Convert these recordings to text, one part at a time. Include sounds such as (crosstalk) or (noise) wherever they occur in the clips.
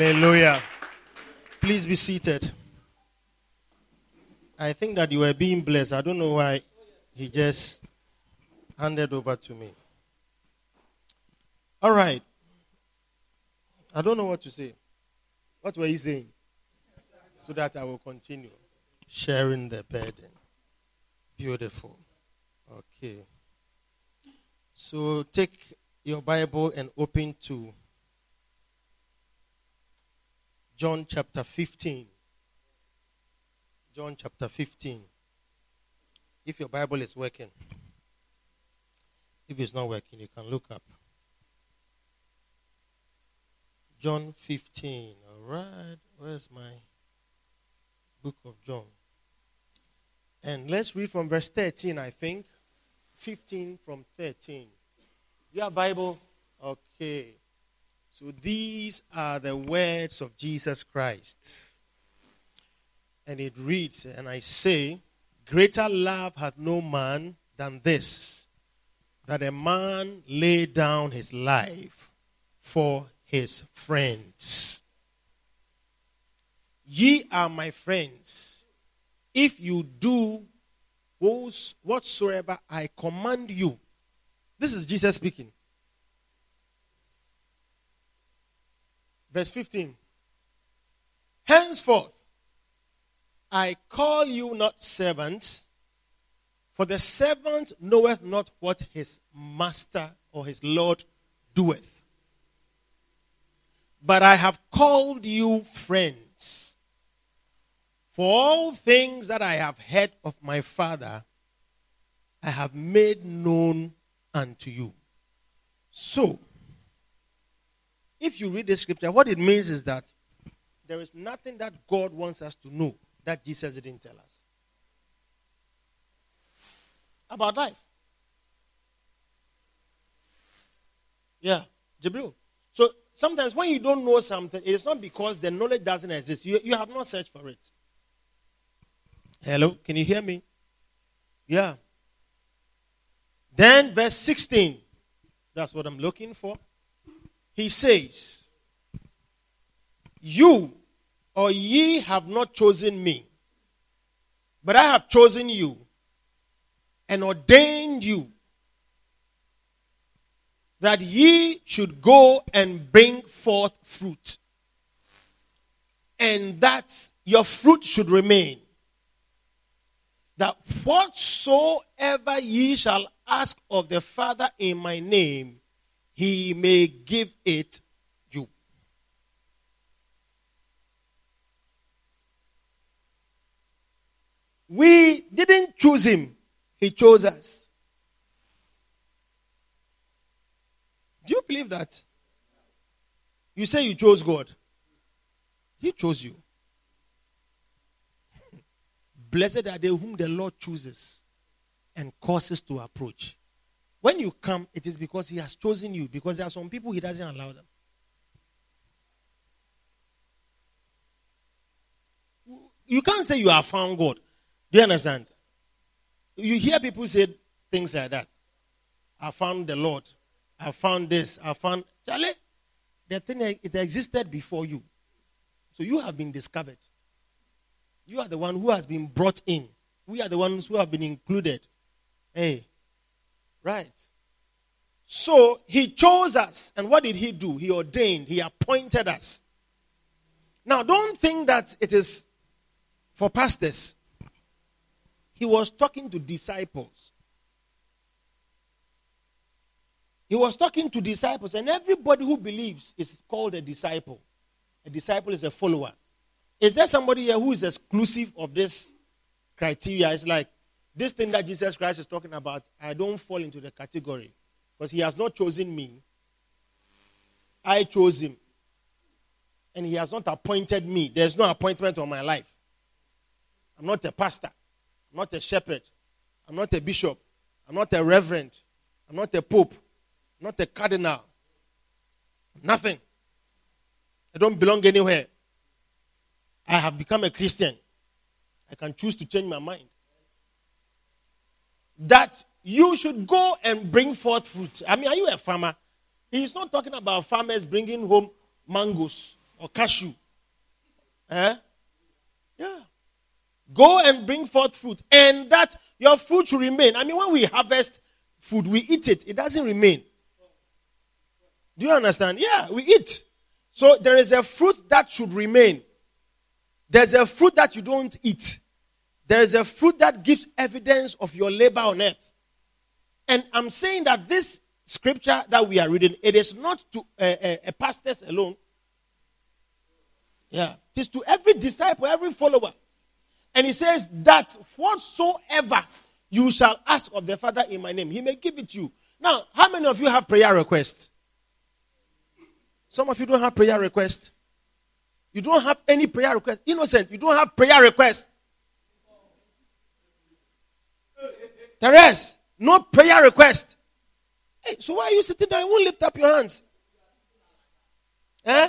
Hallelujah. Please be seated. I think that you were being blessed. I don't know why he just handed over to me. All right. I don't know what to say. What were you saying? So that I will continue sharing the burden. Beautiful. Okay. So take your Bible and open to John chapter 15. John chapter 15. If your Bible is working, if it's not working, you can look up. John 15. All right. Where's my book of John? And let's read from verse 13, I think. 15 from 13. Your Bible? Okay. So these are the words of Jesus Christ. And it reads, and I say, Greater love hath no man than this, that a man lay down his life for his friends. Ye are my friends, if you do whatsoever I command you. This is Jesus speaking. Verse 15. Henceforth, I call you not servants, for the servant knoweth not what his master or his Lord doeth. But I have called you friends. For all things that I have heard of my Father, I have made known unto you. So, if you read the scripture, what it means is that there is nothing that God wants us to know that Jesus didn't tell us about life. Yeah, Jibril. So sometimes when you don't know something, it is not because the knowledge doesn't exist. You, you have not searched for it. Hello, can you hear me? Yeah. Then verse 16. That's what I'm looking for. He says, You or ye have not chosen me, but I have chosen you and ordained you that ye should go and bring forth fruit, and that your fruit should remain. That whatsoever ye shall ask of the Father in my name, he may give it you. We didn't choose him, he chose us. Do you believe that? You say you chose God, he chose you. (laughs) Blessed are they whom the Lord chooses and causes to approach. When you come, it is because He has chosen you, because there are some people He doesn't allow them. You can't say you have found God. Do you understand? You hear people say things like that. I found the Lord. I found this. I found. Charlie, the thing, it existed before you. So you have been discovered. You are the one who has been brought in. We are the ones who have been included. Hey, right. So he chose us. And what did he do? He ordained, he appointed us. Now, don't think that it is for pastors. He was talking to disciples. He was talking to disciples, and everybody who believes is called a disciple. A disciple is a follower. Is there somebody here who is exclusive of this criteria? It's like this thing that Jesus Christ is talking about, I don't fall into the category because he has not chosen me. I chose him. And he has not appointed me. There's no appointment on my life. I'm not a pastor. I'm not a shepherd. I'm not a bishop. I'm not a reverend. I'm not a pope. I'm not a cardinal. Nothing. I don't belong anywhere. I have become a Christian. I can choose to change my mind. That you should go and bring forth fruit. I mean, are you a farmer? He's not talking about farmers bringing home mangoes or cashew. Eh? Yeah. Go and bring forth fruit. And that your fruit should remain. I mean, when we harvest food, we eat it, it doesn't remain. Do you understand? Yeah, we eat. So there is a fruit that should remain. There's a fruit that you don't eat. There is a fruit that gives evidence of your labor on earth. And I'm saying that this scripture that we are reading, it is not to a, a, a pastors alone. Yeah, it is to every disciple, every follower. And he says that whatsoever you shall ask of the Father in my name, he may give it to you. Now, how many of you have prayer requests? Some of you don't have prayer requests. You don't have any prayer request. Innocent, you don't have prayer request. Therese, no prayer request. Hey, so why are you sitting there? You won't lift up your hands. Eh?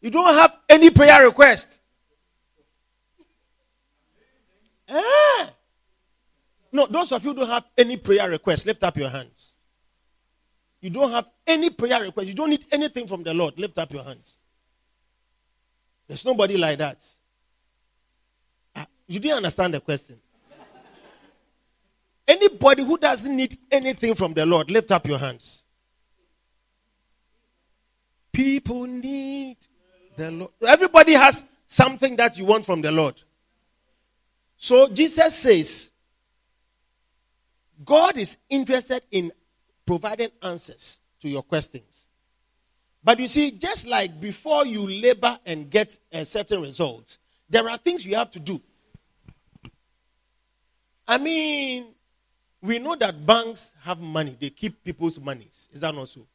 You don't have any prayer request. Eh? No, those of you don't have any prayer request, lift up your hands. You don't have any prayer request. You don't need anything from the Lord. Lift up your hands. There's nobody like that. Ah, you didn't understand the question. Anybody who doesn't need anything from the Lord, lift up your hands. People need the Lord. Everybody has something that you want from the Lord. So Jesus says, God is interested in providing answers to your questions. But you see, just like before you labor and get a certain result, there are things you have to do. I mean, we know that banks have money, they keep people's monies. Is that not so?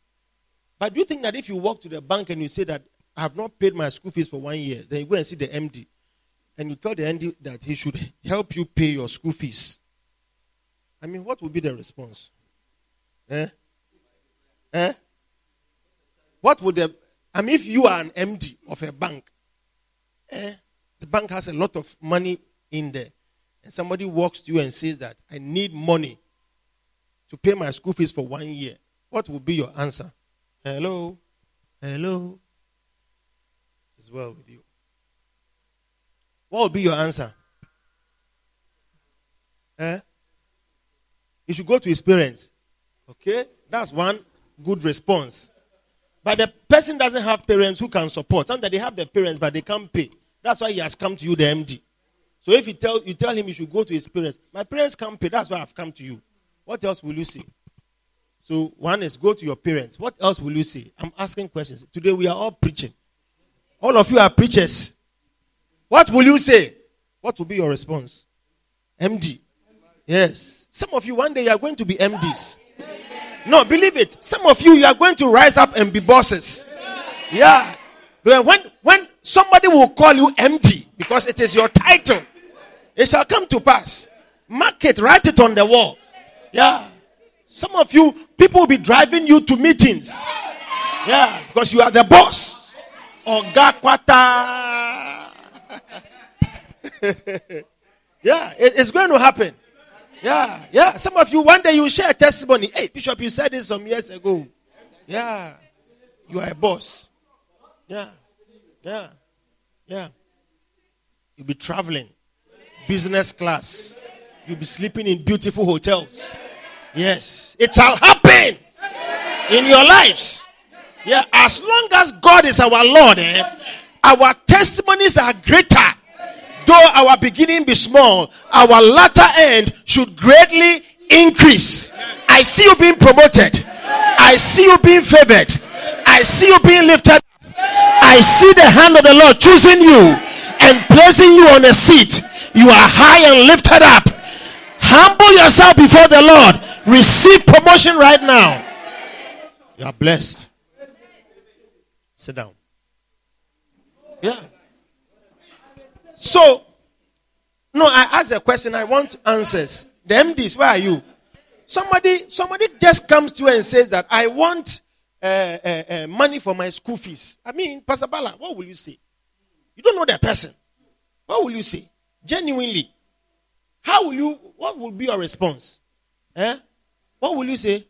But do you think that if you walk to the bank and you say that I have not paid my school fees for one year, then you go and see the MD and you tell the MD that he should help you pay your school fees? I mean, what would be the response? Eh? Eh? What would the I mean if you are an MD of a bank, eh, the bank has a lot of money in there, and somebody walks to you and says that I need money to pay my school fees for one year, what will be your answer? Hello? Hello? It is well with you. What will be your answer? Eh? You should go to his parents. Okay? That's one good response. But the person doesn't have parents who can support. And that they have their parents, but they can't pay. That's why he has come to you, the MD. So if you tell you tell him you should go to his parents, my parents can't pay. That's why I've come to you. What else will you say? So one is go to your parents. What else will you say? I'm asking questions. Today we are all preaching. All of you are preachers. What will you say? What will be your response? MD. Yes. Some of you one day you are going to be MDs. No, believe it. Some of you, you are going to rise up and be bosses. Yeah. When, when somebody will call you MD because it is your title, it shall come to pass. Mark it, write it on the wall. Yeah. Some of you, people will be driving you to meetings. Yeah, because you are the boss. Ogakwata. (laughs) yeah, it, it's going to happen. Yeah, yeah. Some of you, one day you share a testimony. Hey, Bishop, you said this some years ago. Yeah. You are a boss. Yeah. Yeah. Yeah. You'll be traveling. Business class. You'll be sleeping in beautiful hotels. Yes. It shall happen in your lives. Yeah. As long as God is our Lord, eh, our testimonies are greater though our beginning be small, our latter end should greatly increase. I see you being promoted. I see you being favored. I see you being lifted. I see the hand of the Lord choosing you and placing you on a seat. You are high and lifted up. Humble yourself before the Lord. Receive promotion right now. You are blessed. Sit down. Yeah. So, no, I asked a question. I want answers. The MDs, where are you? Somebody, somebody just comes to you and says that I want uh, uh, uh, money for my school fees. I mean, Pastor Bala, what will you say? You don't know that person. What will you say? Genuinely. How will you, what will be your response? Eh? What will you say?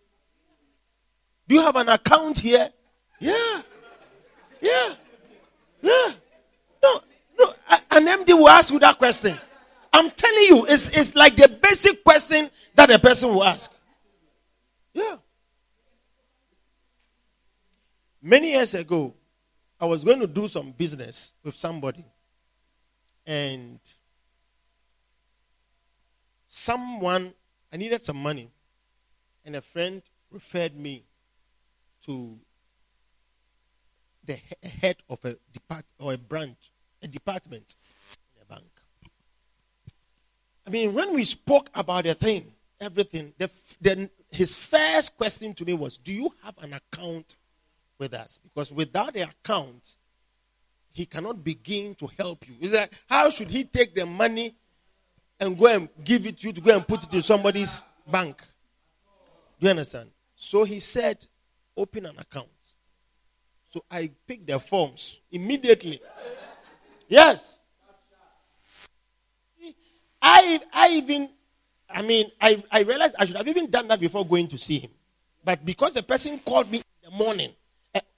Do you have an account here? Yeah. Yeah. Yeah. No, no. An MD will ask you that question. I'm telling you, it's, it's like the basic question that a person will ask. Yeah. Many years ago, I was going to do some business with somebody. And someone, I needed some money. And a friend referred me to the head of a depart or a branch, a department in a bank. I mean, when we spoke about the thing, everything, the, the, his first question to me was, Do you have an account with us? Because without the account, he cannot begin to help you. Is that how should he take the money and go and give it to you to go and put it in somebody's bank? Do you understand? So he said, Open an account. So I picked the forms immediately. Yes. I, I even, I mean, I, I realized I should have even done that before going to see him. But because the person called me in the morning,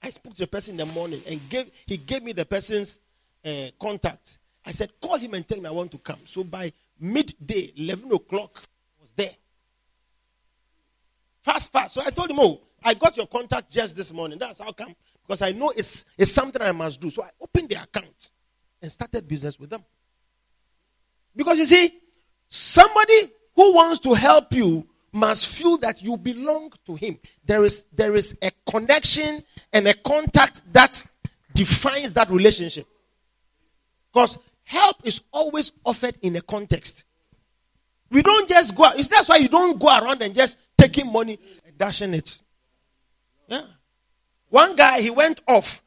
I spoke to the person in the morning and gave, he gave me the person's uh, contact. I said, call him and tell him I want to come. So by midday, 11 o'clock, I was there. Fast, fast. So I told him, oh, I got your contact just this morning. That's how come. Because I know it's, it's something I must do. So I opened the account and started business with them. Because you see, somebody who wants to help you must feel that you belong to him. There is, there is a connection and a contact that defines that relationship. Because help is always offered in a context. We don't just go, that's why you don't go around and just taking money and dashing it. Yeah. One guy, he went off.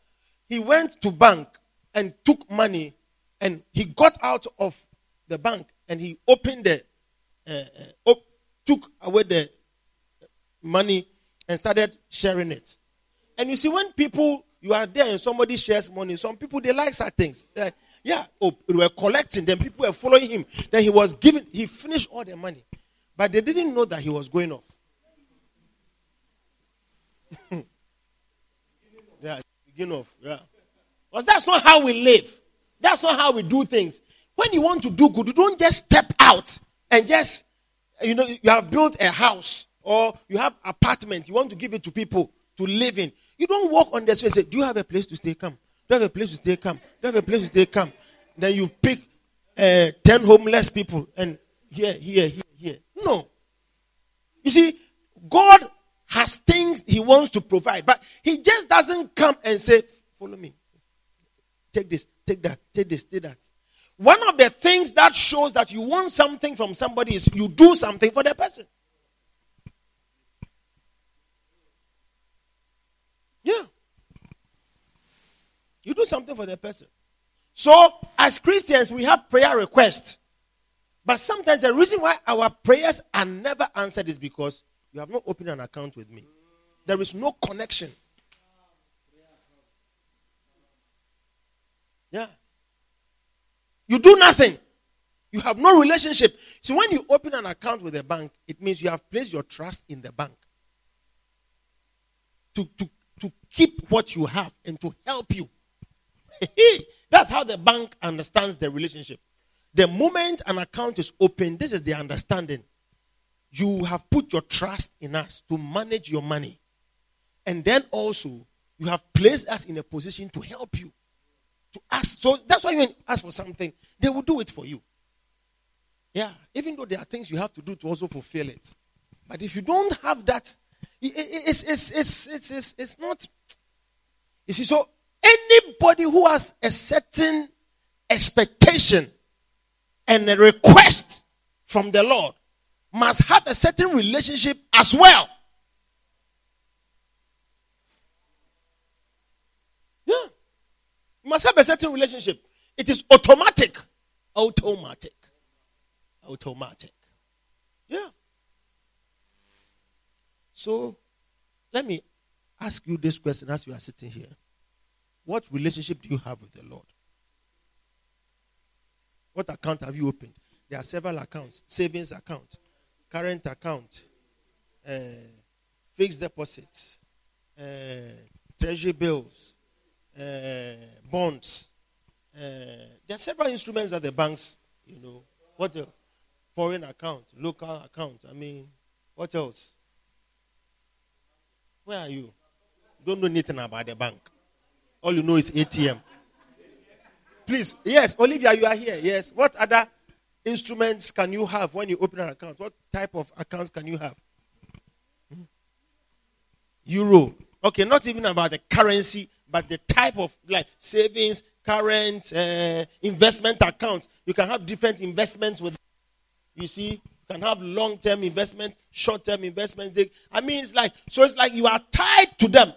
He went to bank and took money and he got out of the bank and he opened the, uh, uh, op- took away the money and started sharing it. And you see, when people, you are there and somebody shares money, some people, they like such things. Yeah, oh, they were collecting, then people were following him. Then he was giving, he finished all the money. But they didn't know that he was going off. (laughs) Yeah, begin off. Yeah. Because that's not how we live. That's not how we do things. When you want to do good, you don't just step out and just, you know, you have built a house or you have apartment, you want to give it to people to live in. You don't walk on the street and say, Do you have a place to stay? Come. Do you have a place to stay? Come. Do you have a place to stay? Come. Then you pick uh, 10 homeless people and here, here, here, here. No. You see, God has things he wants to provide, but he just doesn't come and say, Follow me. Take this, take that, take this, take that. One of the things that shows that you want something from somebody is you do something for the person. Yeah. You do something for the person. So, as Christians, we have prayer requests. But sometimes the reason why our prayers are never answered is because you have not opened an account with me. There is no connection. Yeah. You do nothing. You have no relationship. So when you open an account with a bank, it means you have placed your trust in the bank to, to, to keep what you have and to help you. (laughs) That's how the bank understands the relationship. The moment an account is open, this is the understanding you have put your trust in us to manage your money. And then also, you have placed us in a position to help you. To ask. So that's why you ask for something, they will do it for you. Yeah. Even though there are things you have to do to also fulfill it. But if you don't have that, It's, it's, it's, it's, it's, it's not. You see, so anybody who has a certain expectation and a request from the Lord must have a certain relationship as well. Yeah. must have a certain relationship. It is automatic. Automatic. Automatic. Yeah. So, let me ask you this question as you are sitting here. What relationship do you have with the Lord? What account have you opened? There are several accounts savings account, current account, uh, fixed deposits, uh, treasury bills, uh, bonds. Uh, there are several instruments that the banks, you know, what else? Foreign account, local account. I mean, what else? Where are you? Don't know anything about the bank. All you know is ATM. Please, yes, Olivia, you are here. Yes. What other instruments can you have when you open an account? What type of accounts can you have? Hmm? Euro. Okay, not even about the currency, but the type of like savings, current, uh, investment accounts. You can have different investments with. You see, you can have long-term investments, short-term investments. They, I mean, it's like so. It's like you are tied to them.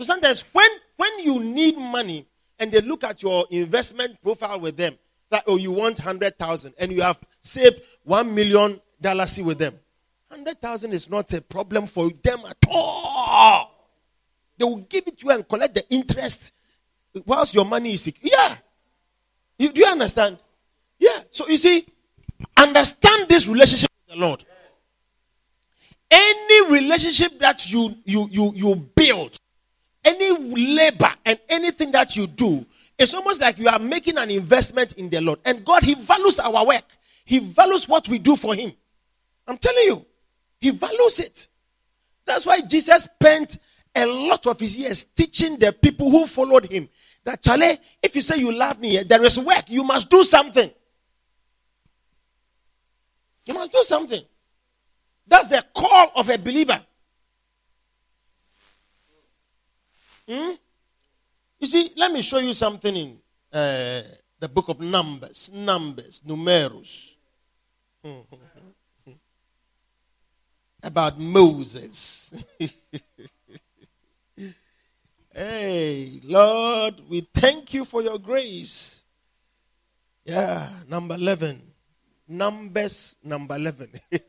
So sometimes when when you need money, and they look at your investment profile with them, that oh, you want hundred thousand, and you have saved one million dollars with them. Hundred thousand is not a problem for them at all. They will give it to you and collect the interest whilst your money is secure. Yeah. You, do you understand? Yeah. So you see, understand this relationship with the Lord. Any relationship that you you you you build any labor and anything that you do, it's almost like you are making an investment in the Lord. And God, He values our work, He values what we do for Him. I'm telling you, He values it. That's why Jesus spent a lot of his years teaching the people who followed him that, Charlie, if you say you love me, eh, there is work. You must do something. You must do something. That's the call of a believer. Hmm? You see, let me show you something in uh, the book of Numbers. Numbers, Numerus. (laughs) About Moses. (laughs) hey, Lord, we thank you for your grace. Yeah, number 11. Numbers, number 11. (laughs)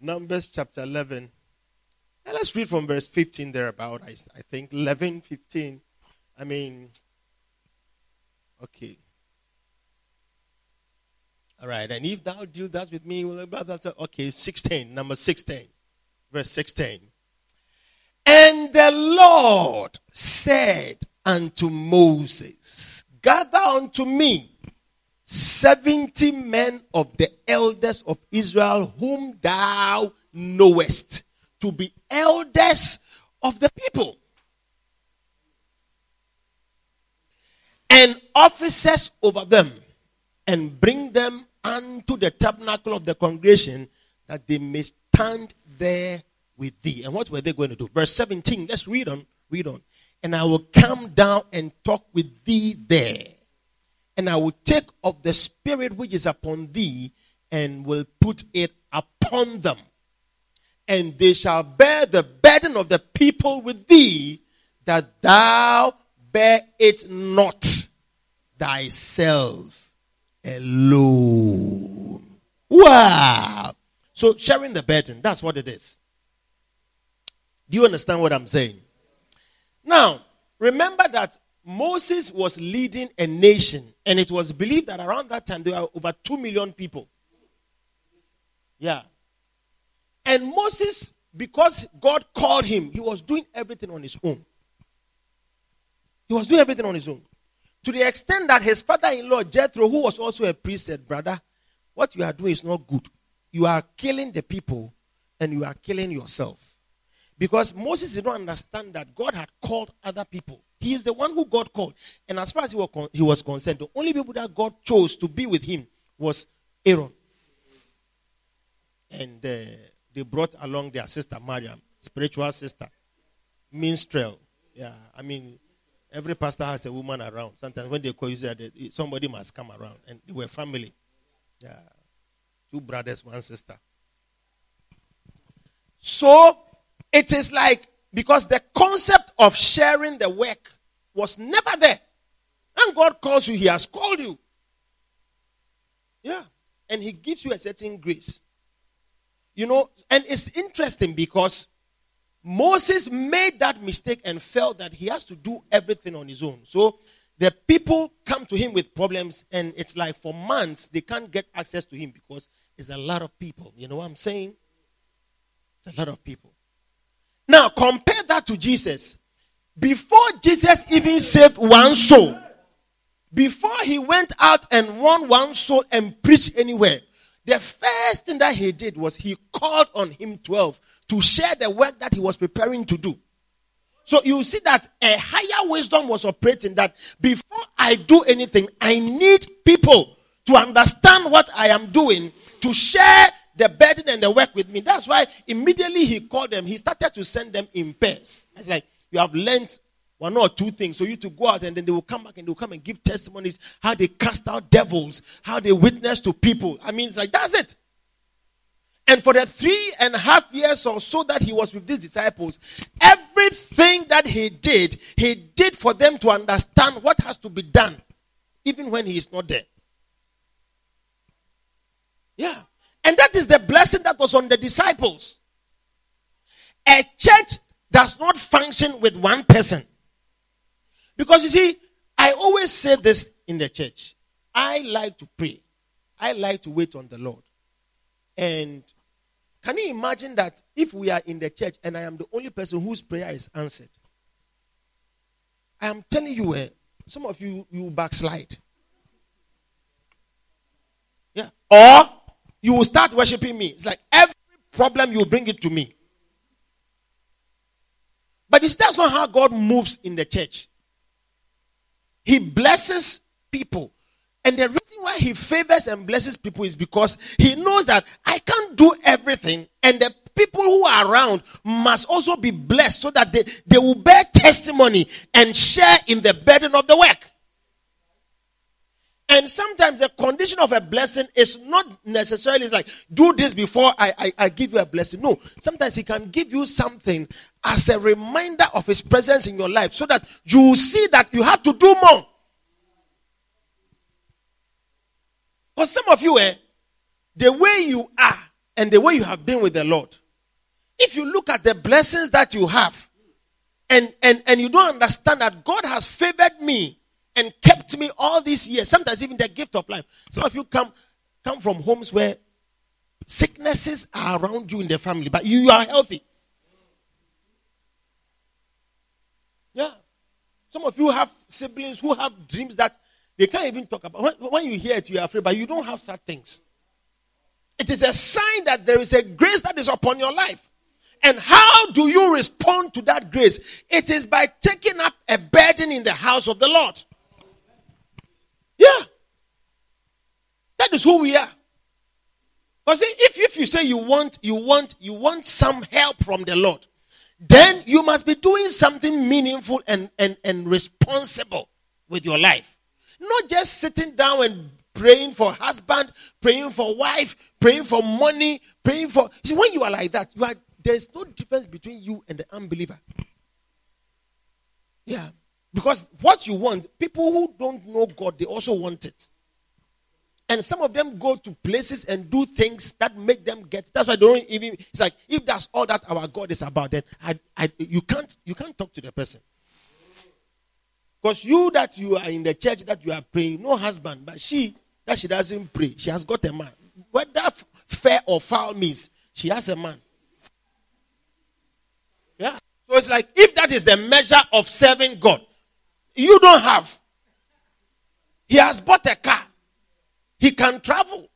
Numbers chapter 11. And let's read from verse 15 there about, I, I think, 11, 15. I mean, okay. All right, and if thou do that with me, will that okay, 16, number 16, verse 16. And the Lord said unto Moses, Gather unto me 70 men of the elders of Israel, whom thou knowest to be elders of the people and officers over them and bring them unto the tabernacle of the congregation that they may stand there with thee. And what were they going to do? Verse 17. Let's read on. Read on. And I will come down and talk with thee there. And I will take of the spirit which is upon thee and will put it upon them and they shall bear the burden of the people with thee, that thou bear it not thyself alone. Wow. So sharing the burden, that's what it is. Do you understand what I'm saying? Now, remember that Moses was leading a nation, and it was believed that around that time there were over 2 million people. Yeah. And Moses, because God called him, he was doing everything on his own. He was doing everything on his own. To the extent that his father in law, Jethro, who was also a priest, said, Brother, what you are doing is not good. You are killing the people and you are killing yourself. Because Moses did not understand that God had called other people. He is the one who God called. And as far as he was, concerned, the only people that God chose to be with him was Aaron. And uh, they brought along their sister Mariam, spiritual sister, minstrel. Yeah, I mean, every pastor has a woman around. Sometimes when they call you, somebody must come around, and they were family. Yeah, two brothers, one sister. So it is like because the concept of sharing the work was never there. And God calls you, He has called you. Yeah. And He gives you a certain grace. You know, and it's interesting because Moses made that mistake and felt that he has to do everything on his own. So the people come to him with problems, and it's like for months they can't get access to him because it's a lot of people. You know what I'm saying? It's a lot of people. Now, compare that to Jesus. Before Jesus even saved one soul, before he went out and won one soul and preached anywhere, the first thing that he did was he called on him 12 to share the work that he was preparing to do. So you see that a higher wisdom was operating that before I do anything, I need people to understand what I am doing, to share the burden and the work with me. That's why immediately he called them, he started to send them in pairs. It's like you have learned one or two things. So you to go out and then they will come back and they will come and give testimonies how they cast out devils, how they witness to people. I mean, it's like that's it. And for the three and a half years or so that he was with these disciples, everything that he did, he did for them to understand what has to be done, even when he is not there. Yeah. And that is the blessing that was on the disciples. A church does not function with one person. Because you see, I always say this in the church. I like to pray. I like to wait on the Lord. And can you imagine that if we are in the church and I am the only person whose prayer is answered? I am telling you, uh, some of you you backslide. Yeah. Or you will start worshiping me. It's like every problem you bring it to me. But it's that's not how God moves in the church. He blesses people. And the reason why he favors and blesses people is because he knows that I can't do everything, and the people who are around must also be blessed so that they, they will bear testimony and share in the burden of the work. And sometimes the condition of a blessing is not necessarily like, do this before I, I, I, give you a blessing. No. Sometimes he can give you something as a reminder of his presence in your life so that you see that you have to do more. For some of you, eh, the way you are and the way you have been with the Lord, if you look at the blessings that you have, and, and, and you don't understand that God has favored me and kept me all these years. Sometimes even the gift of life. Some of you come come from homes where sicknesses are around you in the family, but you are healthy. Yeah. Some of you have siblings who have dreams that they can't even talk about. When, when you hear it, you are afraid, but you don't have such things. It is a sign that there is a grace that is upon your life. And how do you respond to that grace? It is by taking up a burden in the house of the Lord. Yeah. That is who we are. But see, if, if you say you want, you want, you want some help from the Lord, then you must be doing something meaningful and, and, and responsible with your life. Not just sitting down and praying for husband, praying for wife, praying for money, praying for. See, when you are like that, you are there is no difference between you and the unbeliever. Yeah. Because what you want, people who don't know God, they also want it. And some of them go to places and do things that make them get. That's why they don't even. It's like if that's all that our God is about, then I, I, you can't you can't talk to the person. Because you that you are in the church that you are praying, no husband, but she that she doesn't pray, she has got a man. Whether fair or foul means, she has a man. Yeah. So it's like if that is the measure of serving God, you don't have. He has bought a car. He can travel.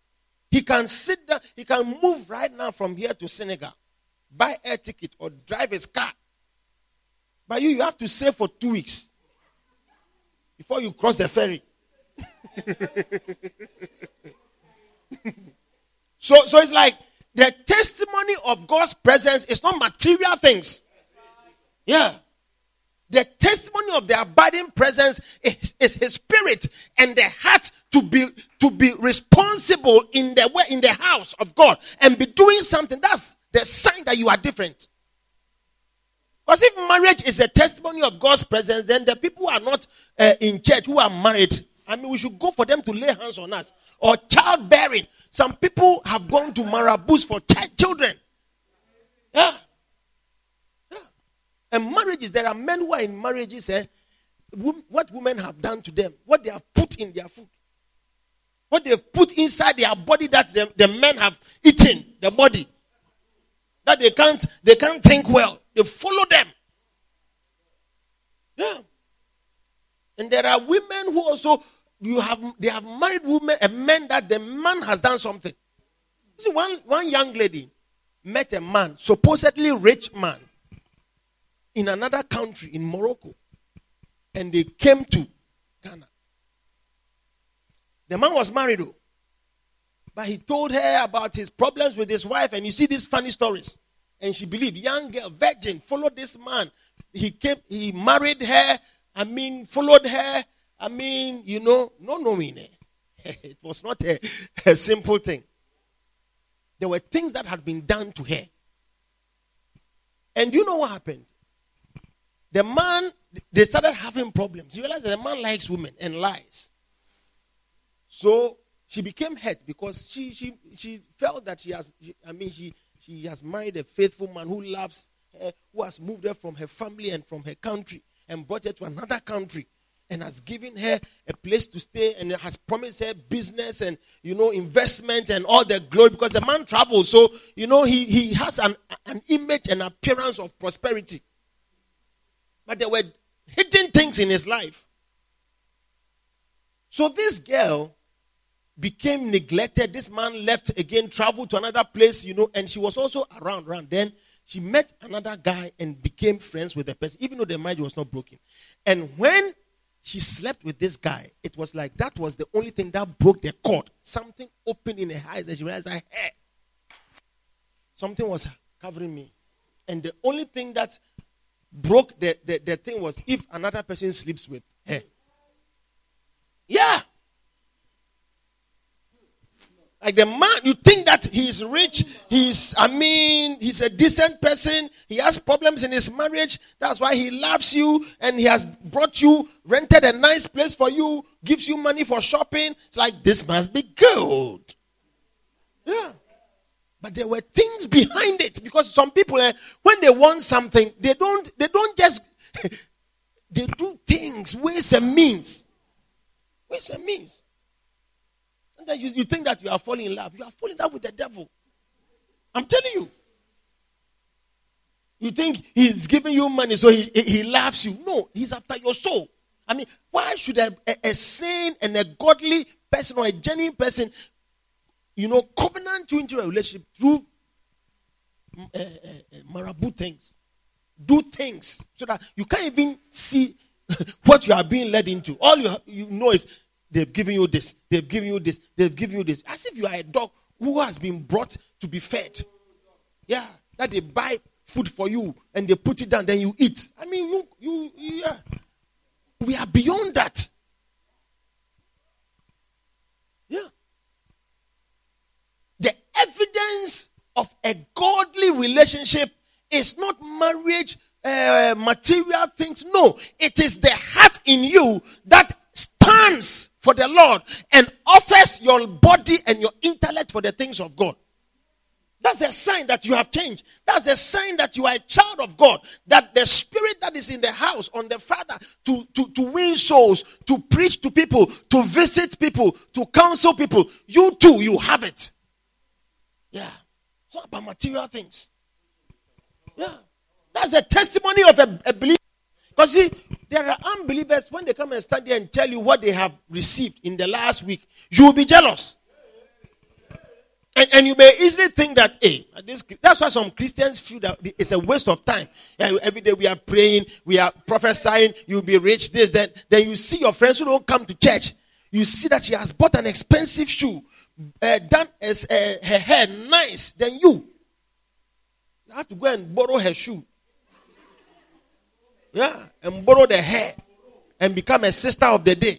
He can sit down. He can move right now from here to Senegal, buy a ticket or drive his car. But you, you have to save for two weeks before you cross the ferry. (laughs) so, so it's like the testimony of God's presence is not material things. Yeah. The testimony of the abiding presence is, is, his spirit and the heart to be to be responsible in the way in the house of God and be doing something. That's the sign that you are different. Because if marriage is a testimony of God's presence, then the people who are not uh, in church who are married, I mean, we should go for them to lay hands on us. Or childbearing. Some people have gone to marabouts for ch- children. Yeah. And marriages, there are men who are in marriages, eh, what women have done to them, what they have put in their food, what they have put inside their body that the, the men have eaten, the body. That they can't, they can't think well. They follow them. Yeah. And there are women who also you have they have married women a man that the man has done something. You see, one, one young lady met a man, supposedly rich man, in another country in Morocco. And they came to Ghana. The man was married though. But he told her about his problems with his wife, and you see these funny stories. And she believed, young girl, virgin, followed this man. He came, he married her, I mean, followed her. I mean, you know, no knowing it. (laughs) It was not a, a simple thing. There were things that had been done to her. And you know what happened? The man, they started having problems. You realize that the man likes women and lies. So she became hurt because she she she felt that she has. She, I mean, she she has married a faithful man who loves her, who has moved her from her family and from her country and brought her to another country and has given her a place to stay and has promised her business and you know investment and all the glory because a man travels so you know he, he has an, an image and appearance of prosperity but there were hidden things in his life so this girl became neglected this man left again traveled to another place you know and she was also around around then she met another guy and became friends with the person even though the marriage was not broken and when she slept with this guy. It was like that was the only thing that broke the cord. Something opened in her eyes and she realized, ah, hey, something was covering me. And the only thing that broke the, the, the thing was if another person sleeps with her. Yeah. Like the man, you think that he's rich, he's, I mean, he's a decent person, he has problems in his marriage, that's why he loves you, and he has brought you, rented a nice place for you, gives you money for shopping. It's like, this must be good. Yeah. But there were things behind it because some people, eh, when they want something, they don't, they don't just, (laughs) they do things, ways and means. Ways and means sometimes you, you think that you are falling in love. You are falling in love with the devil. I'm telling you. You think he's giving you money so he, he loves you. No, he's after your soul. I mean, why should a, a, a sane and a godly person or a genuine person, you know, covenant you into a relationship through uh, uh, things? Do things so that you can't even see (laughs) what you are being led into. All you, you know is They've given you this. They've given you this. They've given you this. As if you are a dog who has been brought to be fed. Yeah. That they buy food for you and they put it down, then you eat. I mean, you, you, yeah. We are beyond that. Yeah. The evidence of a godly relationship is not marriage, uh, material things. No, it is the heart in you that stands for the Lord and offers your body and your intellect for the things of God. That's a sign that you have changed. That's a sign that you are a child of God. That the spirit that is in the house on the Father to, to, to win souls, to preach to people, to visit people, to counsel people, you too, you have it. Yeah. It's not about material things. Yeah. That's a testimony of a, a believer. Because see, there are unbelievers when they come and stand there and tell you what they have received in the last week, you will be jealous. And, and you may easily think that, hey, this, that's why some Christians feel that it's a waste of time. Yeah, every day we are praying, we are prophesying, you'll be rich, this, then. Then you see your friends who don't come to church. You see that she has bought an expensive shoe, uh, done as uh, her hair nice. than you, you have to go and borrow her shoe. Yeah, and borrow the hair and become a sister of the day.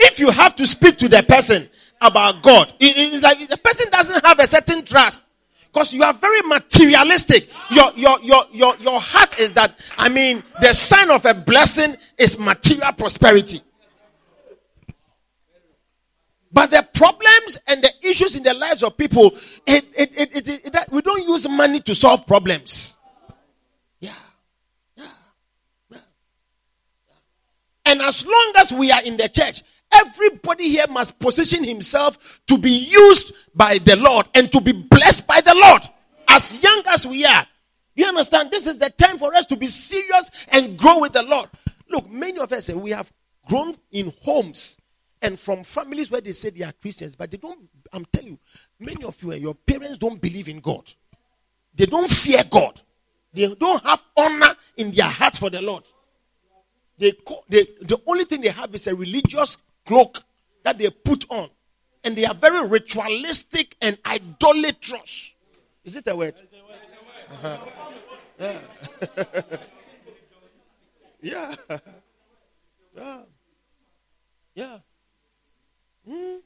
If you have to speak to the person about God, it's like the person doesn't have a certain trust because you are very materialistic. Your, your, your, your, your heart is that, I mean, the sign of a blessing is material prosperity. But the problems and the issues in the lives of people, it, it, it, we don't use money to solve problems. Yeah. And as long as we are in the church, everybody here must position himself to be used by the Lord and to be blessed by the Lord. As young as we are, you understand? This is the time for us to be serious and grow with the Lord. Look, many of us, eh, we have grown in homes and from families where they say they are Christians, but they don't. I'm telling you, many of you and your parents don't believe in God. They don't fear God. They don't have honor in their hearts for the Lord. They, they, the only thing they have is a religious cloak that they put on. And they are very ritualistic and idolatrous. Is it a word? Uh-huh. Yeah. (laughs) yeah. yeah. Yeah. Hmm.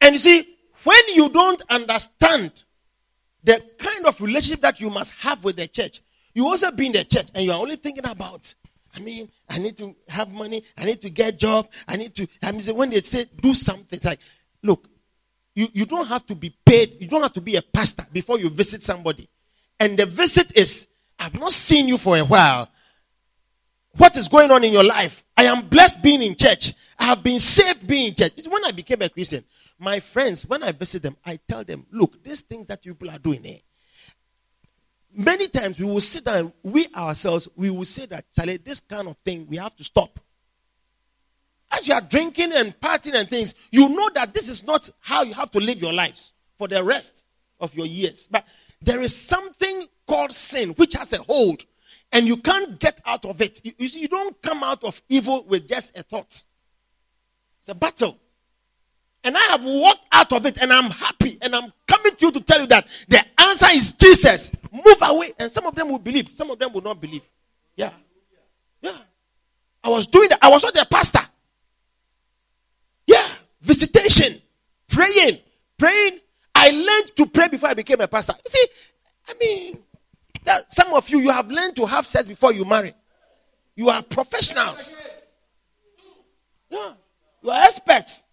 And you see, when you don't understand the kind of relationship that you must have with the church, you also be in the church and you are only thinking about, I mean, I need to have money, I need to get job, I need to, I mean, when they say do something, it's like, look, you, you don't have to be paid, you don't have to be a pastor before you visit somebody. And the visit is, I've not seen you for a while. What is going on in your life? I am blessed being in church. I have been saved being in church. When I became a Christian, my friends, when I visit them, I tell them, look, these things that people are doing here. Many times we will sit down, we ourselves, we will say that, Charlie, this kind of thing, we have to stop. As you are drinking and partying and things, you know that this is not how you have to live your lives for the rest of your years. But there is something called sin which has a hold and you can't get out of it. You, you see, you don't come out of evil with just a thought. It's a battle. And I have walked out of it and I'm happy. And I'm coming to you to tell you that the answer is Jesus. Move away. And some of them will believe, some of them will not believe. Yeah. Yeah. I was doing that. I was not a pastor. Yeah. Visitation. Praying. Praying. I learned to pray before I became a pastor. You see, I mean, that some of you, you have learned to have sex before you marry. You are professionals. Yeah. You are experts.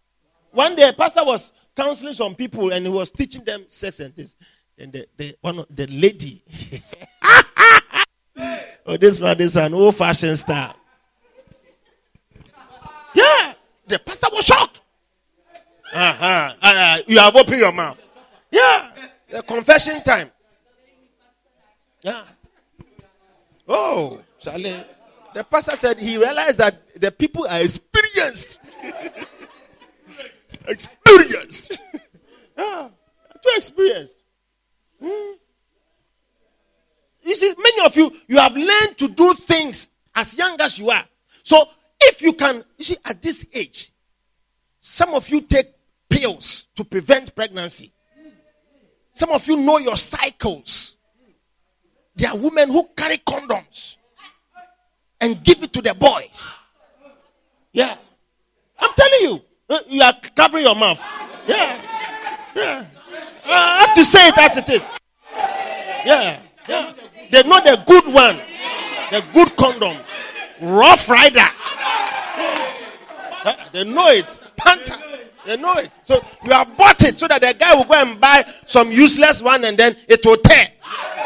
One day, pastor was counseling some people and he was teaching them sex and this. And the, the one the lady, (laughs) oh, this man is an old-fashioned style. Yeah, the pastor was shocked. Uh-huh. Uh, you have opened your mouth. Yeah, the confession time. Yeah. Oh, Charlie. The pastor said he realized that the people are experienced. (laughs) experienced. yeah, (laughs) too experienced. Hmm. You see, many of you, you have learned to do things as young as you are. So, if you can, you see, at this age, some of you take pills to prevent pregnancy. Some of you know your cycles. There are women who carry condoms and give it to their boys. Yeah. I'm telling you. Uh, you are covering your mouth. Yeah. Yeah. I have to say it as it is. Yeah. Yeah. They know the good one. The good condom. Rough rider. Yes. They know it. Panther. They know it. So you have bought it so that the guy will go and buy some useless one and then it will tear.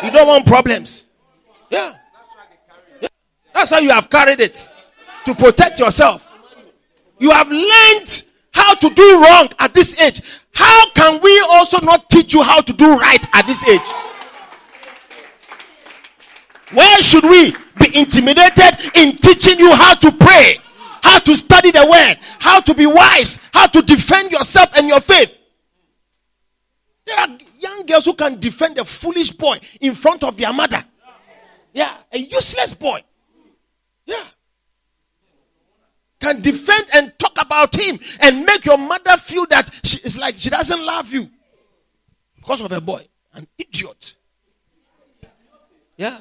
You don't want problems. Yeah. yeah. That's why you have carried it. To protect yourself. You have learned how to do wrong at this age. How can we also not teach you how to do right at this age? Why should we be intimidated in teaching you how to pray, how to study the word, how to be wise, how to defend yourself and your faith? There are young girls who can defend a foolish boy in front of their mother. Yeah, a useless boy. Yeah. Can defend and talk about him and make your mother feel that she is like she doesn't love you because of a boy. An idiot. Yeah.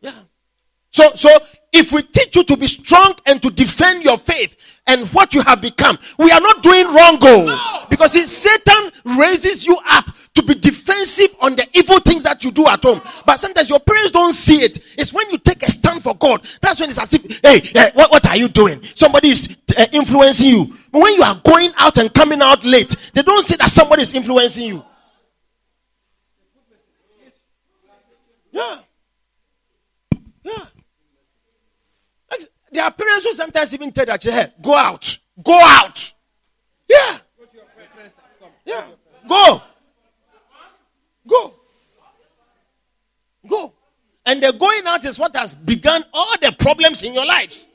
Yeah. So, so if we teach you to be strong and to defend your faith and what you have become, we are not doing wrong, go. No. Because see, Satan raises you up to be defensive on the evil things that you do at home. But sometimes your parents don't see it. It's when you take a stand for God. That's when it's as if, hey, what, what are you doing? Somebody is uh, influencing you. But when you are going out and coming out late, they don't see that somebody is influencing you. Yeah. Yeah. Their parents will sometimes even tell that, hey, go out. Go out. Yeah. Yeah. Go. Go. Go. And the going out is what has begun all the problems in your lives.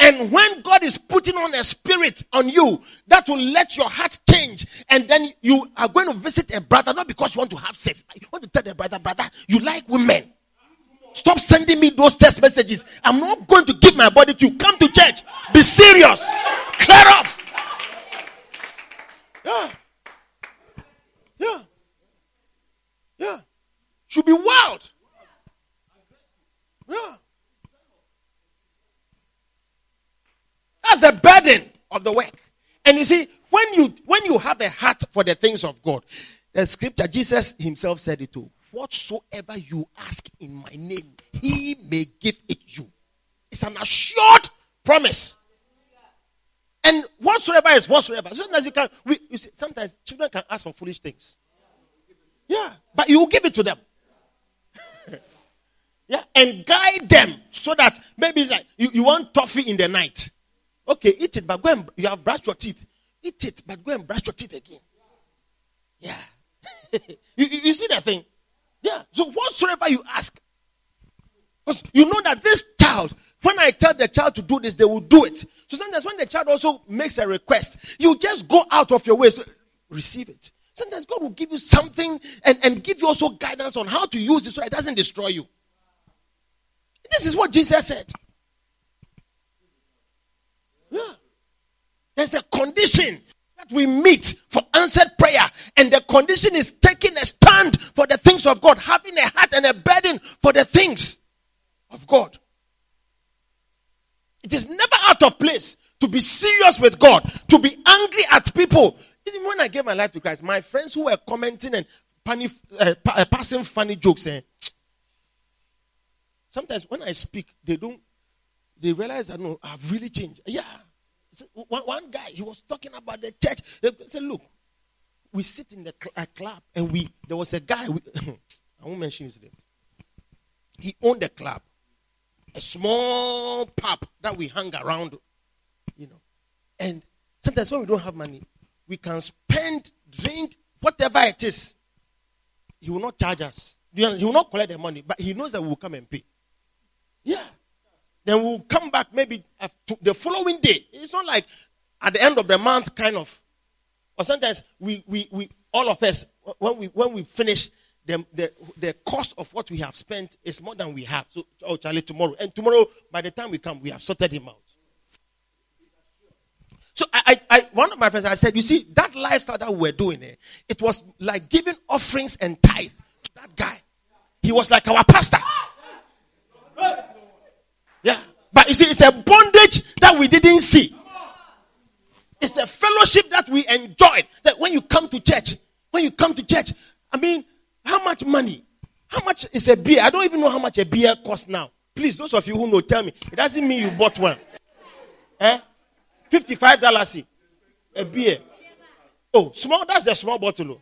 And when God is putting on a spirit on you that will let your heart change, and then you are going to visit a brother, not because you want to have sex, you want to tell the brother, brother, you like women. Stop sending me those text messages. I'm not going to give my body to you. Come to church. Be serious. Clear off. Yeah. Yeah. Should be wild. Yeah. That's the burden of the work. And you see, when you when you have a heart for the things of God, the scripture, Jesus himself said it too. Whatsoever you ask in my name, he may give it you. It's an assured promise. And whatsoever is whatsoever. Sometimes you can, we, you see, sometimes children can ask for foolish things. Yeah, but you will give it to them. And guide them so that maybe it's like you, you want toffee in the night. Okay, eat it, but go and you have brushed your teeth. Eat it, but go and brush your teeth again. Yeah. (laughs) you, you, you see that thing? Yeah. So whatsoever you ask, because you know that this child, when I tell the child to do this, they will do it. So sometimes when the child also makes a request, you just go out of your way, so receive it. Sometimes God will give you something and, and give you also guidance on how to use it so it doesn't destroy you. This is what Jesus said. Yeah. There's a condition that we meet for answered prayer, and the condition is taking a stand for the things of God, having a heart and a burden for the things of God. It is never out of place to be serious with God, to be angry at people. Even when I gave my life to Christ, my friends who were commenting and funny, uh, uh, passing funny jokes, eh, sometimes when I speak, they don't, they realize that no, I've really changed. Yeah. One, one guy, he was talking about the church. They said, look, we sit in the cl- club and we, there was a guy, we, (coughs) I won't mention his name. He owned a club a small pub that we hang around, you know. And sometimes when we don't have money, we can spend, drink, whatever it is. He will not charge us. He will not collect the money, but he knows that we will come and pay. Yeah. Then we'll come back maybe the following day. It's not like at the end of the month, kind of. Or sometimes we, we, we all of us, when we, when we finish the, the, the cost of what we have spent is more than we have. So, oh, Charlie, tomorrow. And tomorrow, by the time we come, we have sorted him out. So, I, I, I one of my friends, I said, you see, that lifestyle that we were doing, eh, it was like giving offerings and tithe to that guy. He was like our pastor. Yeah. But you see, it's a bondage that we didn't see. It's a fellowship that we enjoyed. That when you come to church, when you come to church, I mean, how much money? How much is a beer? I don't even know how much a beer costs now. Please, those of you who know, tell me. It doesn't mean you bought one. Eh? Fifty-five dollars a beer. Oh, small. That's a small bottle. Oh.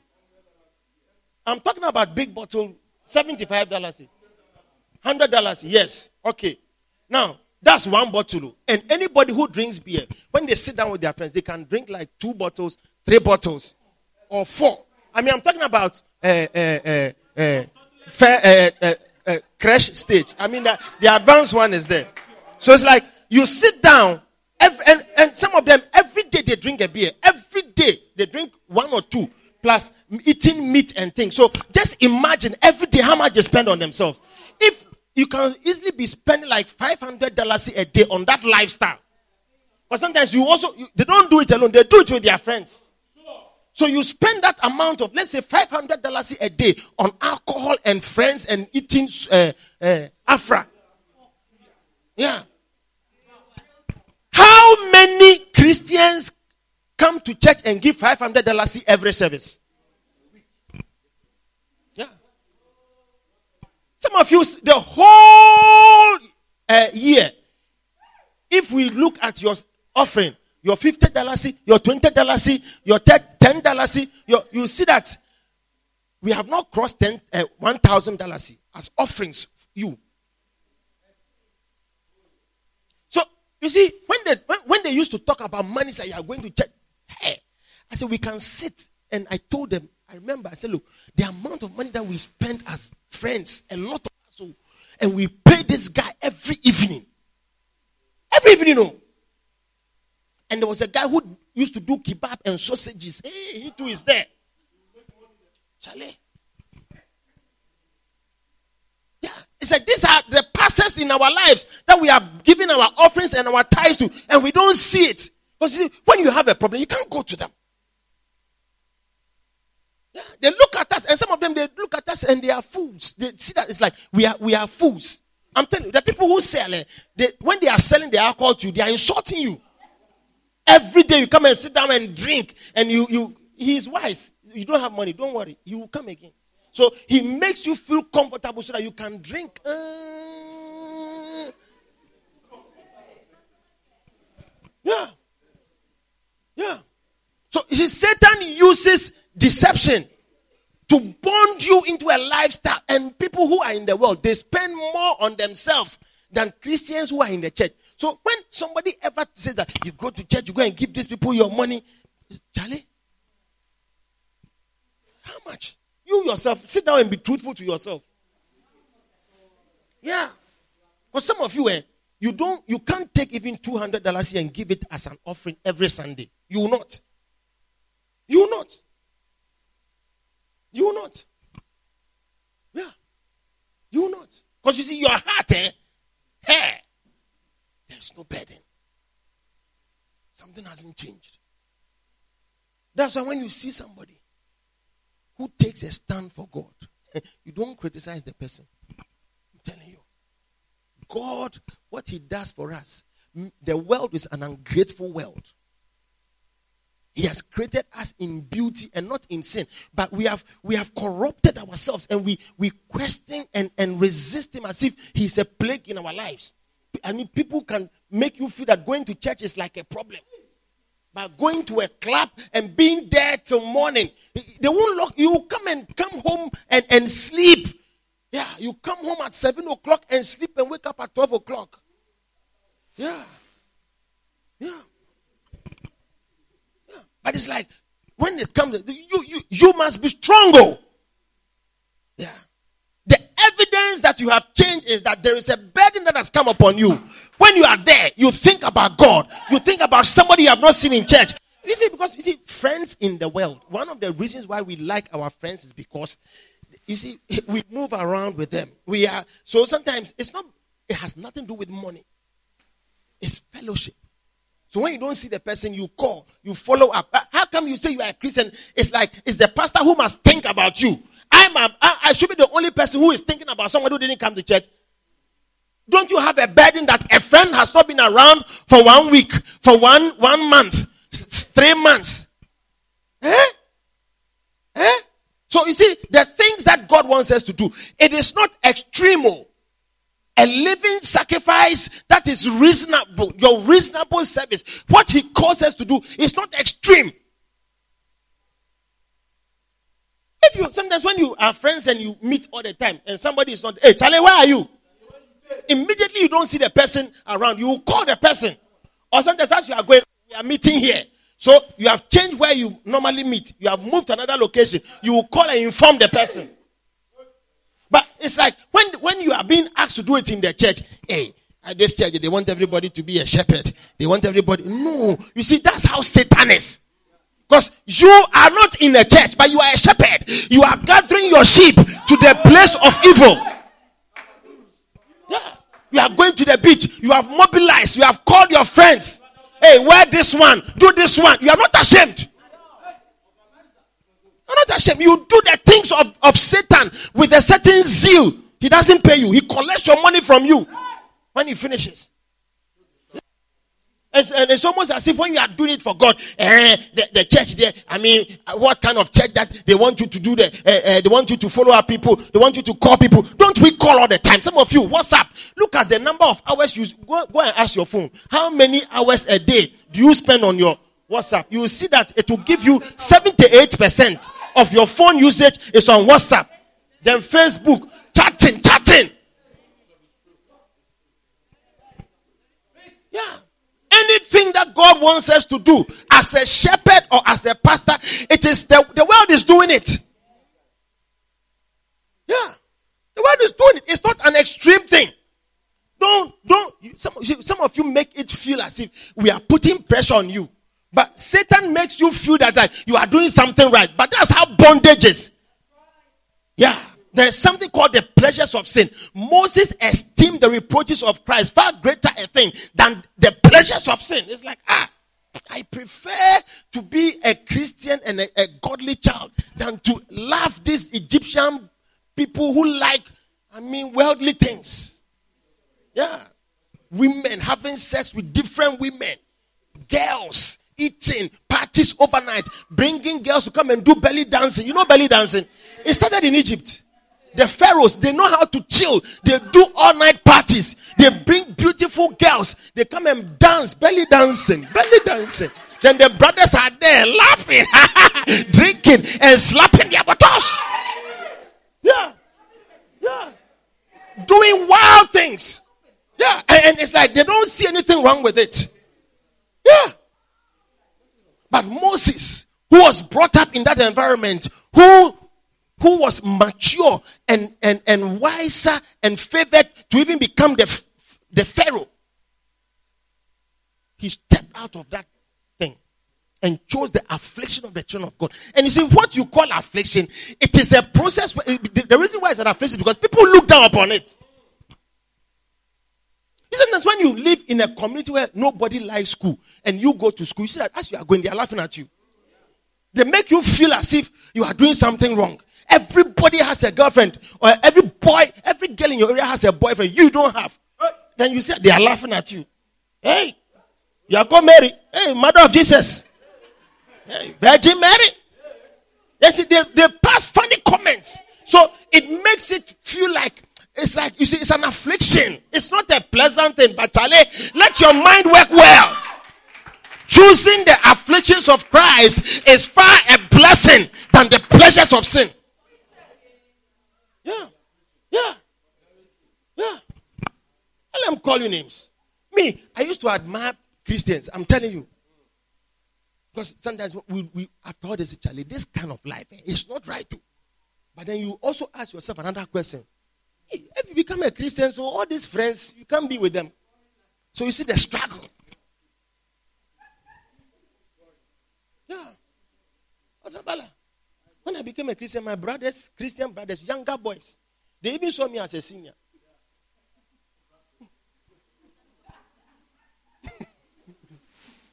I'm talking about big bottle. Seventy-five dollars. Hundred dollars. Yes. Okay. Now that's one bottle. And anybody who drinks beer, when they sit down with their friends, they can drink like two bottles, three bottles, or four. I mean, I'm talking about uh, uh, uh, fair, crash stage. I mean, the, the advanced one is there. So it's like you sit down, every, and, and some of them every day they drink a beer. Every day they drink one or two. plus eating meat and things. So just imagine every day how much they spend on themselves. If you can easily be spending like $500 a day on that lifestyle. But sometimes you also, you, they don't do it alone, they do it with their friends. So you spend that amount of, let's say, $500 a day on alcohol and friends and eating uh, uh, Afra. Yeah. How many Christians come to church and give $500 every service? Some of you, the whole uh, year, if we look at your offering, your fifty dollars, your twenty dollars, your ten dollars, you see that we have not crossed ten uh, one thousand dollars as offerings. You. So you see, when they when, when they used to talk about money, say you are going to church, hey, I said we can sit, and I told them. I remember I said, look, the amount of money that we spend as friends, a lot of us, oh, and we pay this guy every evening. Every evening, you know. And there was a guy who used to do kebab and sausages. Hey, he too is there. Charlie. Yeah. He said, These are the passes in our lives that we are giving our offerings and our tithes to, and we don't see it. Because when you have a problem, you can't go to them. They look at us, and some of them they look at us and they are fools. They see that it's like we are we are fools. I'm telling you, the people who sell it, they, when they are selling the alcohol to you, they are insulting you. Every day you come and sit down and drink, and you you he is wise. You don't have money, don't worry. He will come again. So he makes you feel comfortable so that you can drink. Uh, yeah. Yeah. So Satan uses deception to bond you into a lifestyle. And people who are in the world, they spend more on themselves than Christians who are in the church. So when somebody ever says that you go to church, you go and give these people your money, Charlie, how much? You yourself, sit down and be truthful to yourself. Yeah. But some of you, eh, you don't, you can't take even two hundred dollars here and give it as an offering every Sunday. You will not. You will not. You will not. Yeah. You will not. Because you see, your heart, eh? Hey, there's no burden. Something hasn't changed. That's why when you see somebody who takes a stand for God, you don't criticize the person. I'm telling you. God, what He does for us, the world is an ungrateful world. He has created us in beauty and not in sin. But we have we have corrupted ourselves and we we question and, and resist him as if he's a plague in our lives. I mean, people can make you feel that going to church is like a problem. But going to a club and being there till morning, they won't lock you. Come and come home and, and sleep. Yeah, you come home at seven o'clock and sleep and wake up at twelve o'clock. Yeah. Yeah. But it's like when it comes, you you you must be stronger. Oh. Yeah. The evidence that you have changed is that there is a burden that has come upon you. When you are there, you think about God. You think about somebody you have not seen in church. You see, because you see, friends in the world. One of the reasons why we like our friends is because you see, (laughs) we move around with them. We are so sometimes it's not. It has nothing to do with money. It's fellowship. So when you don't see the person, you call, you follow up. Uh, how come you say you are a Christian? It's like it's the pastor who must think about you. I'm a, I should be the only person who is thinking about someone who didn't come to church. Don't you have a burden that a friend has not been around for one week, for one one month, three months? Eh? Eh? So you see, the things that God wants us to do, it is not extremo a living sacrifice that is reasonable, your reasonable service. What he calls us to do is not extreme. If you sometimes when you are friends and you meet all the time and somebody is not, hey Charlie, where are you? Immediately you don't see the person around, you will call the person. Or sometimes as you are going, we are meeting here. So you have changed where you normally meet. You have moved to another location. You will call and inform the person. But it's like when, when you are being asked to do it in the church, hey, at this church, they want everybody to be a shepherd. They want everybody. No. You see, that's how Satan is. Because you are not in a church, but you are a shepherd. You are gathering your sheep to the place of evil. Yeah. You are going to the beach. You have mobilized. You have called your friends. Hey, wear this one. Do this one. You are not ashamed. Not ashamed. You do the things of, of Satan with a certain zeal. He doesn't pay you. He collects your money from you when he finishes. It's, and it's almost as if when you are doing it for God, eh, the, the, church there, I mean, what kind of church that they want you to do the, eh, eh, they want you to follow up people, they want you to call people. Don't we call all the time? Some of you, what's up? Look at the number of hours you, go, go and ask your phone. How many hours a day do you spend on your WhatsApp? You will see that it will give you 78% of your phone usage is on WhatsApp. Then Facebook, chatting, chatting. Yeah. Anything that God wants us to do as a shepherd or as a pastor, it is the, the world is doing it. Yeah. The world is doing it. It's not an extreme thing. Don't, don't, some, some of you make it feel as if we are putting pressure on you. But Satan makes you feel that uh, you are doing something right. But that's how bondage is. Yeah. There is something called the pleasures of sin. Moses esteemed the reproaches of Christ far greater a thing than the pleasures of sin. It's like, ah, I prefer to be a Christian and a, a godly child than to love these Egyptian people who like, I mean, worldly things. Yeah. Women having sex with different women, girls eating, parties overnight, bringing girls to come and do belly dancing. You know belly dancing? It started in Egypt. The pharaohs, they know how to chill. They do all night parties. They bring beautiful girls. They come and dance, belly dancing, belly dancing. Then the brothers are there laughing, (laughs) drinking, and slapping their buttocks. Yeah. Yeah. Doing wild things. Yeah. And it's like they don't see anything wrong with it. Yeah. But Moses, who was brought up in that environment, who who was mature and, and, and wiser and favored to even become the, the Pharaoh. He stepped out of that thing and chose the affliction of the children of God. And you see, what you call affliction, it is a process. Where, the reason why it's an affliction because people look down upon it. Isn't that when you live in a community where nobody likes school and you go to school, you see that as you are going, they are laughing at you. They make you feel as if you are doing something wrong. Everybody has a girlfriend, or every boy, every girl in your area has a boyfriend. You don't have. Then you say they are laughing at you. Hey, you are called Mary. Hey, mother of Jesus. Hey, Virgin Mary. They see, they, they pass funny comments. So it makes it feel like it's like you see, it's an affliction. It's not a pleasant thing, but Charlie, let your mind work well. Choosing the afflictions of Christ is far a blessing than the pleasures of sin. Yeah. Yeah. Yeah. Let them call you names. Me, I used to admire Christians. I'm telling you. Because sometimes we, we after all this, Charlie, this kind of life eh, is not right. Too. But then you also ask yourself another question. If you become a Christian, so all these friends, you can't be with them. So you see the struggle. Yeah. Asabala. When I became a Christian, my brothers, Christian brothers, younger boys, they even saw me as a senior. (laughs)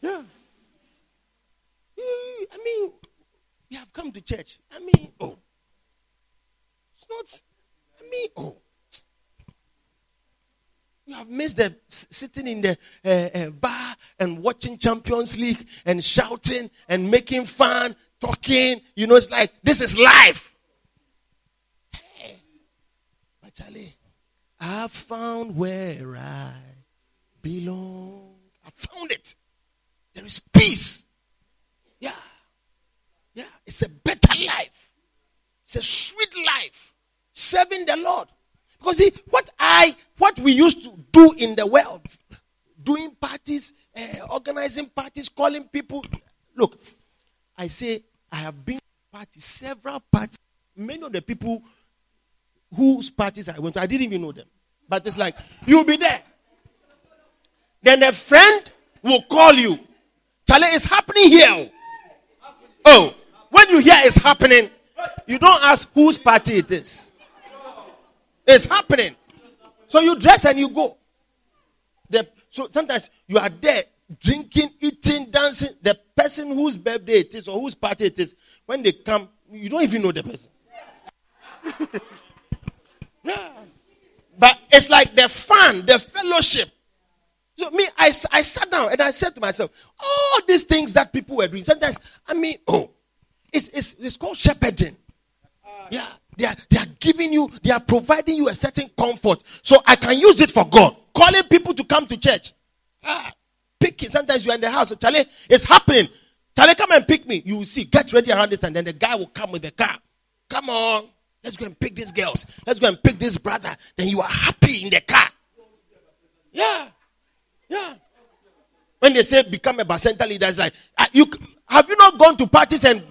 yeah. Eh, I mean, we have come to church. I mean, oh. It's not, I mean, oh. You have missed the sitting in the uh, uh, bar and watching Champions League and shouting and making fun talking. You know, it's like this is life. Hey, but Charlie, I found where I belong. I found it. There is peace. Yeah. Yeah. It's a better life. It's a sweet life. Serving the Lord. Because see, what I what we used to do in the world, doing parties, uh, organizing parties, calling people. Look, I say I have been parties, several parties. Many of the people whose parties I went to, I didn't even know them. But it's like, you'll be there. Then a friend will call you. Charlie, it's happening here. Oh, when you hear it's happening, you don't ask whose party it is. It's happening. So you dress and you go. The, so sometimes you are there drinking, eating, dancing. The person whose birthday it is or whose party it is, when they come, you don't even know the person. (laughs) But it's like the fun, the fellowship. So me, I, I sat down and I said to myself, all these things that people were doing. Sometimes, I mean, oh, it's, it's, it's called shepherding. Yeah, they are, they are giving you, they are providing you a certain comfort. So I can use it for God. Calling people to come to church. Ah, pick it. Sometimes you're in the house. Charlie, it's happening. Charlie, come and pick me. You will see. Get ready around this, and then the guy will come with the car. Come on. Let's go and pick these girls. Let's go and pick this brother. Then you are happy in the car. Yeah. Yeah. When they say become a bacenta leader, it's like, uh, you, have you not gone to parties and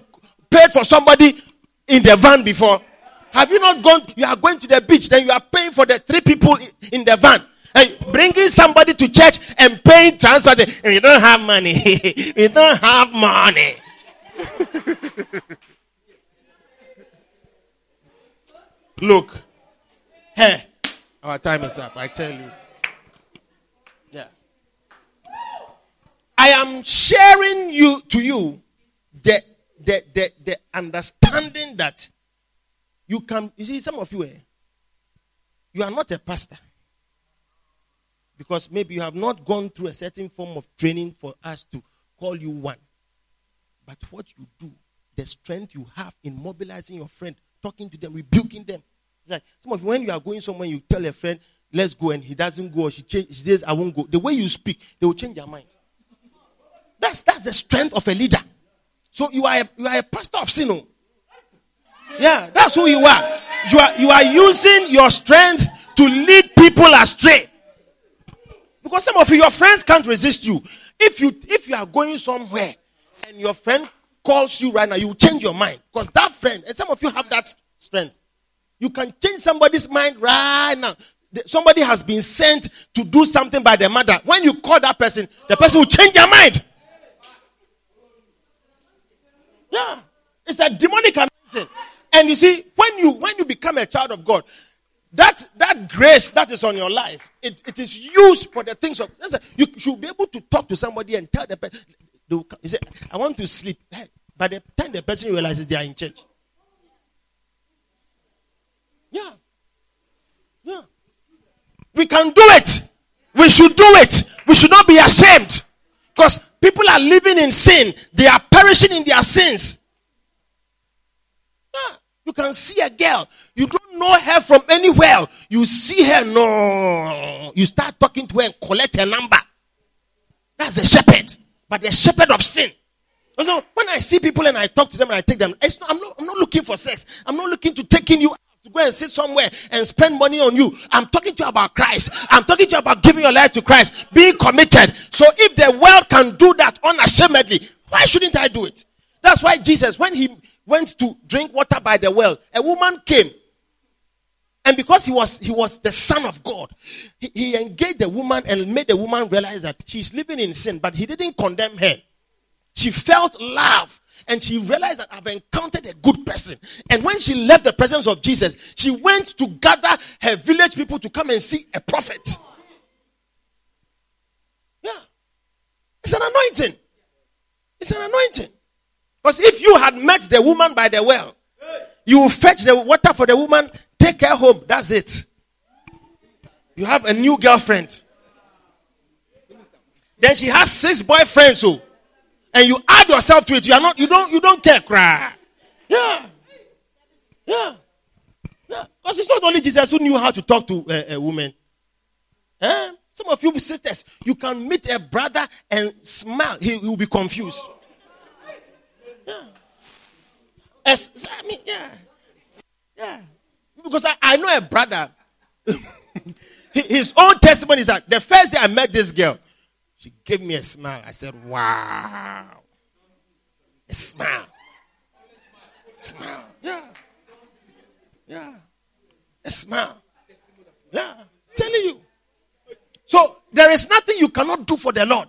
paid for somebody in the van before? Have you not gone? You are going to the beach, then you are paying for the three people in the van. Hey, bringing somebody to church and paying transport. We don't have money. (laughs) we don't have money. (laughs) Look, hey, our time is up. I tell you. Yeah. I am sharing you to you the the the, the understanding that you can. You see, some of you, eh, you are not a pastor because maybe you have not gone through a certain form of training for us to call you one. But what you do, the strength you have in mobilizing your friend, talking to them, rebuking them, like some of you, when you are going somewhere, you tell a friend, let's go, and he doesn't go, or she, change, she says, I won't go. The way you speak, they will change their mind. That's that's the strength of a leader. So you are a, you are a pastor of sin. Yeah, that's who you are. You are you are using your strength to lead people astray. Because some of you, your friends can't resist you. If you if you are going somewhere and your friend calls you right now, you change your mind. Because that friend, and some of you have that strength. You can change somebody's mind right now. Somebody has been sent to do something by the mother. When you call that person, the person will change their mind. Yeah. It's a demonic anointing. And you see, when you when you become a child of God, that that grace that is on your life, it, it is used for the things of you should be able to talk to somebody and tell the person you say, I want to sleep. By the time the person realizes they are in church, yeah. Yeah. We can do it. We should do it. We should not be ashamed. Because people are living in sin, they are perishing in their sins. You can see a girl, you don't know her from anywhere. You see her, no. You start talking to her and collect her number. That's a shepherd, but the shepherd of sin. So when I see people and I talk to them and I take them, not, I'm, not, I'm not looking for sex. I'm not looking to taking you to go and sit somewhere and spend money on you. I'm talking to you about Christ. I'm talking to you about giving your life to Christ, being committed. So if the world can do that unashamedly, why shouldn't I do it? That's why Jesus, when he went to drink water by the well, a woman came. And because he was he was the son of God, he, he engaged the woman and made the woman realize that she's living in sin, but he didn't condemn her. She felt love and she realized that I've encountered a good person. And when she left the presence of Jesus, she went to gather her village people to come and see a prophet. Yeah. It's an anointing. It's an anointing. Because if you had met the woman by the well, you will fetch the water for the woman, take her home. That's it. You have a new girlfriend. Then she has six boyfriends. So oh and you add yourself to it, you are not, you don't, you don't care, cry. Yeah. Yeah. Yeah. Because it's not only Jesus who knew how to talk to a, a woman. Eh? Some of you sisters, you can meet a brother and smile, he, he will be confused. Yeah. As, I mean, yeah. Yeah. Because I, I know a brother. (laughs) His own testimony is that the first day I met this girl, she gave me a smile. I said, Wow. A smile. Smile. Yeah. Yeah. A smile. Yeah. Telling you. So there is nothing you cannot do for the Lord.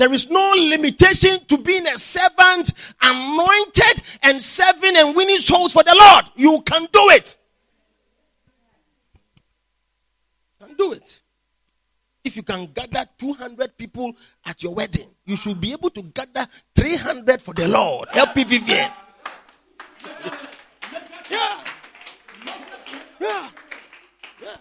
There is no limitation to being a servant, anointed, and serving and winning souls for the Lord. You can do it. You can do it. If you can gather 200 people at your wedding, you should be able to gather 300 for the Lord. Help me, Vivian. Yeah. Yeah. Yeah.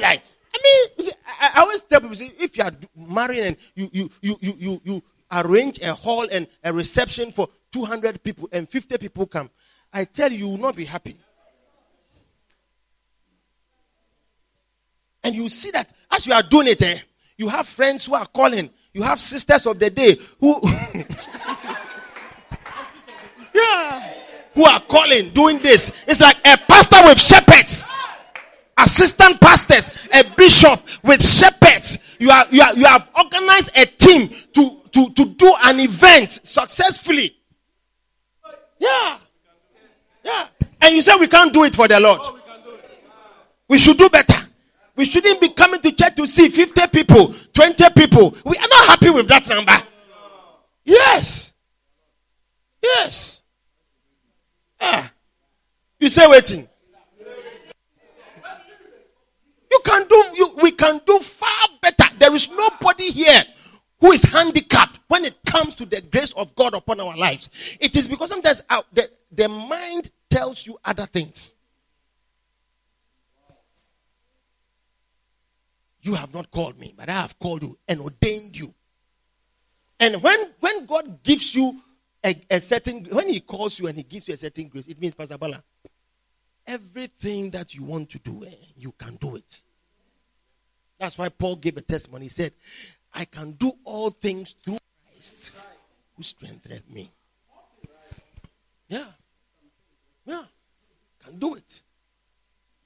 Like, I see, I, I, always tell people, see, if you are marrying and you, you, you, you, you, you arrange a hall and a reception for 200 people and 50 people come, I tell you, you will not be happy. And you see that as you are doing it, eh, you have friends who are calling. You have sisters of the day who, (laughs) yeah, who are calling, doing this. It's like a pastor with shepherds assistant pastors, a bishop with shepherds. You are, you are, you have organized a team to, to, to do an event successfully. Yeah. Yeah. And you say we can't do it for the Lord. We should do better. We shouldn't be coming to church to see 50 people, 20 people. We are not happy with that number. Yes. Yes. Ah. You say waiting. You can do, you, we can do far better. There is nobody here who is handicapped when it comes to the grace of God upon our lives. It is because sometimes our, the, the mind tells you other things. You have not called me, but I have called you and ordained you. And when, when God gives you a, a certain, when He calls you and He gives you a certain grace, it means, Pastor Bala, everything that you want to do, eh, you can do it. That's why Paul gave a testimony. He said, I can do all things through Christ who strengtheneth me. Yeah. Yeah. Can do it.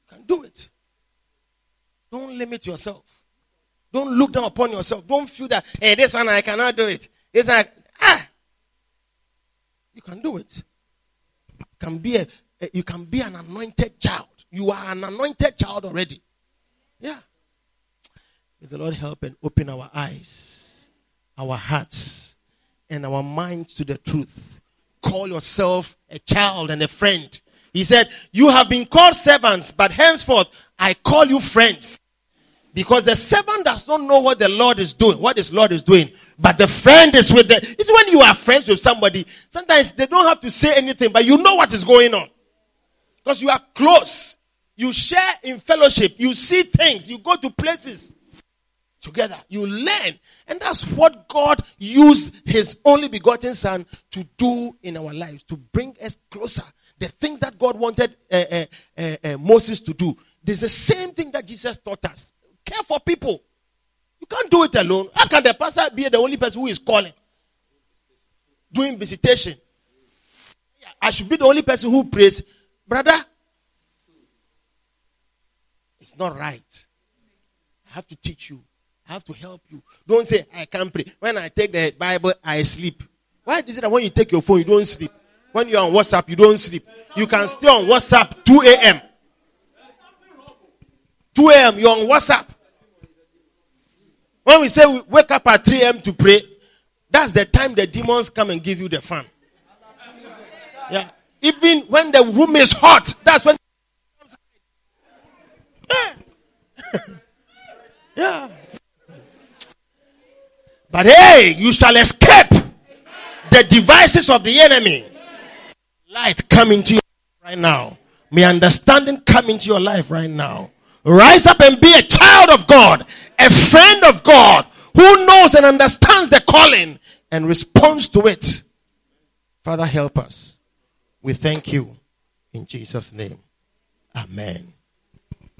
Can do it. Don't limit yourself. Don't look down upon yourself. Don't feel that, hey, this one I cannot do it. This one, ah. You can do it. Can be a, Eh, you can be an anointed child. You are an anointed child already. Yeah. May the Lord help and open our eyes, our hearts, and our minds to the truth. Call yourself a child and a friend. He said, You have been called servants, but henceforth I call you friends. Because the servant does not know what the Lord is doing, what his Lord is doing. But the friend is with the. It's when you are friends with somebody, sometimes they don't have to say anything, but you know what is going on. Because you are close. You share in fellowship. You see things. You go to places together. You learn. And that's what God used his only begotten son to do in our lives, to bring us closer. The things that God wanted uh, uh, uh, uh Moses to do. There's the same thing that Jesus taught us. Care for people. You can't do it alone. How can the pastor be the only person who is calling? Doing visitation. I should be the only person who prays. Brother, it's not right. I have to teach you. I have to help you. Don't say, I can't pray. When I take the Bible, I sleep. Why is it that when you take your phone, you don't sleep? When you're on WhatsApp, you don't sleep. You can stay on WhatsApp 2 a.m. 2 a.m., you're on WhatsApp. When we say we wake up at 3 a.m. to pray, that's the time the demons come and give you the fun. Yeah. Even when the room is hot, that's when. Yeah. (laughs) yeah. But hey, you shall escape the devices of the enemy. Light come into you right now. May understanding come into your life right now. Rise up and be a child of God, a friend of God who knows and understands the calling and responds to it. Father, help us. We thank you in Jesus' name. Amen.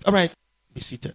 All right, be seated.